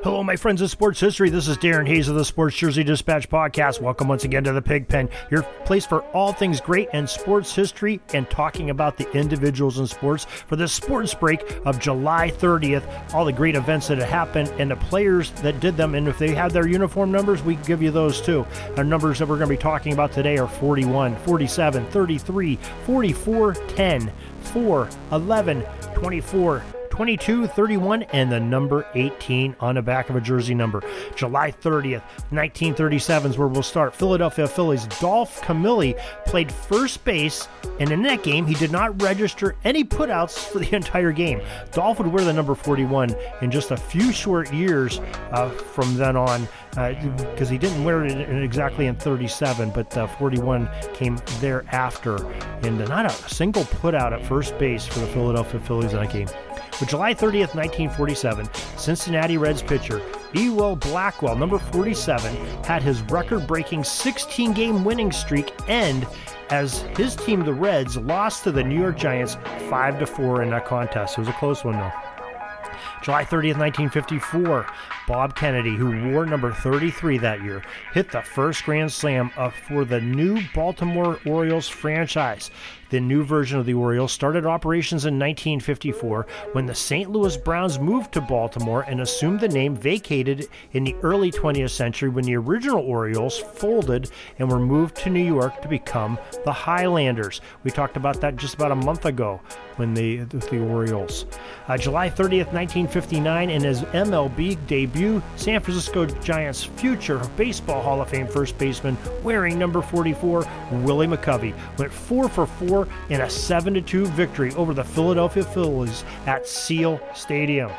Hello, my friends of sports history. This is Darin Hayes of the Sports Jersey Dispatch podcast. Welcome once again to the Pigpen, your place for all things great and sports history and talking about the individuals in sports for the sports break of July 30th. All the great events that have happened and the players that did them. And if they have their uniform numbers, we can give you those too. Our numbers that we're going to be talking about today are 41, 47, 33, 44, 10. 4, 11, 24, 22, 31, and the number 18 on the back of a jersey number. July 30th, 1937 is where we'll start. Philadelphia Phillies. Dolph Camilli played first base, and in that game, he did not register any putouts for the entire game. Dolph would wear the number 41 in just a few short years uh, from then on because uh, he didn't wear it exactly in 37, but uh, 41 came thereafter. And not a single putout at first base for the Philadelphia Phillies in that game. But July 30th, 1947, Cincinnati Reds pitcher Ewell Blackwell, number 47, had his record breaking 16 game winning streak end as his team, the Reds, lost to the New York Giants 5 4 in that contest. It was a close one, though. July 30th, 1954, Bob Kennedy, who wore number 33 that year, hit the first Grand Slam for the new Baltimore Orioles franchise. The new version of the Orioles started operations in 1954 when the St. Louis Browns moved to Baltimore and assumed the name vacated in the early 20th century when the original Orioles folded and were moved to New York to become the Highlanders. We talked about that just about a month ago when the, the Orioles. Uh, July 30th, 1959, in his MLB debut, San Francisco Giants' future Baseball Hall of Fame first baseman, wearing number 44, Willie McCovey, went 4 for 4 in a 7 2 victory over the Philadelphia Phillies at Seal Stadium.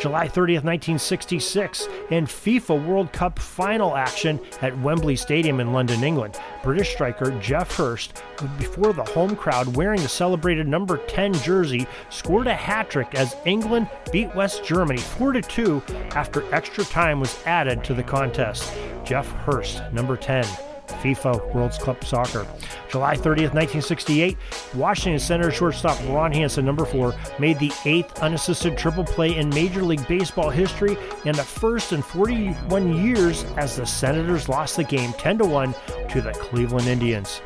July 30th, 1966, in FIFA World Cup final action at Wembley Stadium in London, England. British striker Geoff Hurst, before the home crowd wearing the celebrated number 10 jersey, scored a hat trick as England beat West Germany 4 2 after extra time was added to the contest. Geoff Hurst, number 10. FIFA World Cup Soccer. July 30th, 1968, Washington Senator shortstop Ron Hansen, number four, made the eighth unassisted triple play in Major League Baseball history and the first in 41 years as the Senators lost the game 10 to 1 to the Cleveland Indians.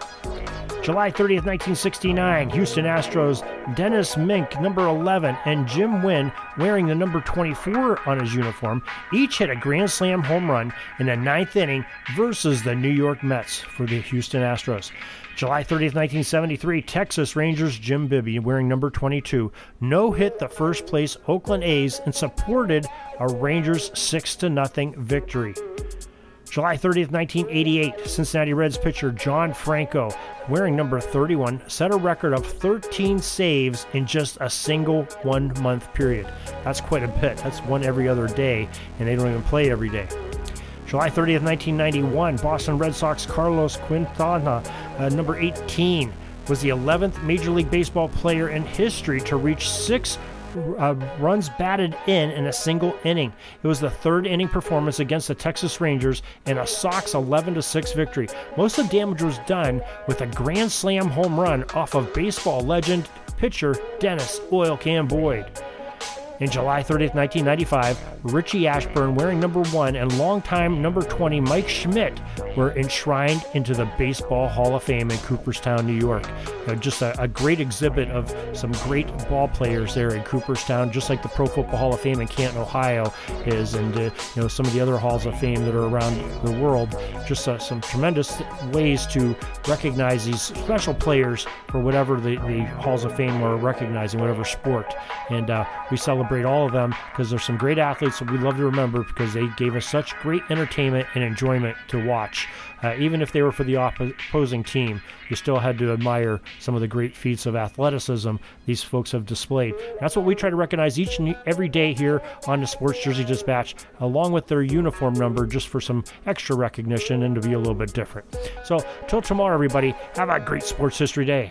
July 30th, 1969, Houston Astros, Denis Menke, number 11, and Jim Wynn, wearing the number 24 on his uniform, each hit a Grand Slam home run in the ninth inning versus the New York Mets for the Houston Astros. July 30th, 1973, Texas Rangers Jim Bibby, wearing number 22, no hit the first place Oakland A's and supported a Rangers 6 0 victory. July 30th, 1988, Cincinnati Reds pitcher John Franco, wearing number 31, set a record of 13 saves in just a single one month period. That's quite a bit. That's one every other day, and they don't even play every day. July 30th, 1991, Boston Red Sox Carlos Quintana, uh, number 18, was the 11th Major League Baseball player in history to reach six uh, runs batted in in a single inning. It was the third inning performance against the Texas Rangers in a Sox 11 6 victory. Most of the damage was done with a grand slam home run off of baseball legend pitcher Dennis Oil Can Boyd. In July 30th, 1995, Richie Ashburn, wearing number one, and longtime number 20 Mike Schmidt were enshrined into the Baseball Hall of Fame in Cooperstown, New York. Uh, just a, a, great exhibit of some great ball players there in Cooperstown, just like the Pro Football Hall of Fame in Canton, Ohio is, and uh, you know some of the other halls of fame that are around the world. Just uh, some tremendous ways to recognize these special players for whatever the, the halls of fame are recognizing, whatever sport. And uh, we celebrate celebrate all of them because there's some great athletes that we love to remember because they gave us such great entertainment and enjoyment to watch. Uh, even if they were for the opposing team, you still had to admire some of the great feats of athleticism these folks have displayed. That's what we try to recognize each and every day here on the Sports Jersey Dispatch, along with their uniform number, just for some extra recognition and to be a little bit different. So, till tomorrow, everybody, have a great sports history day.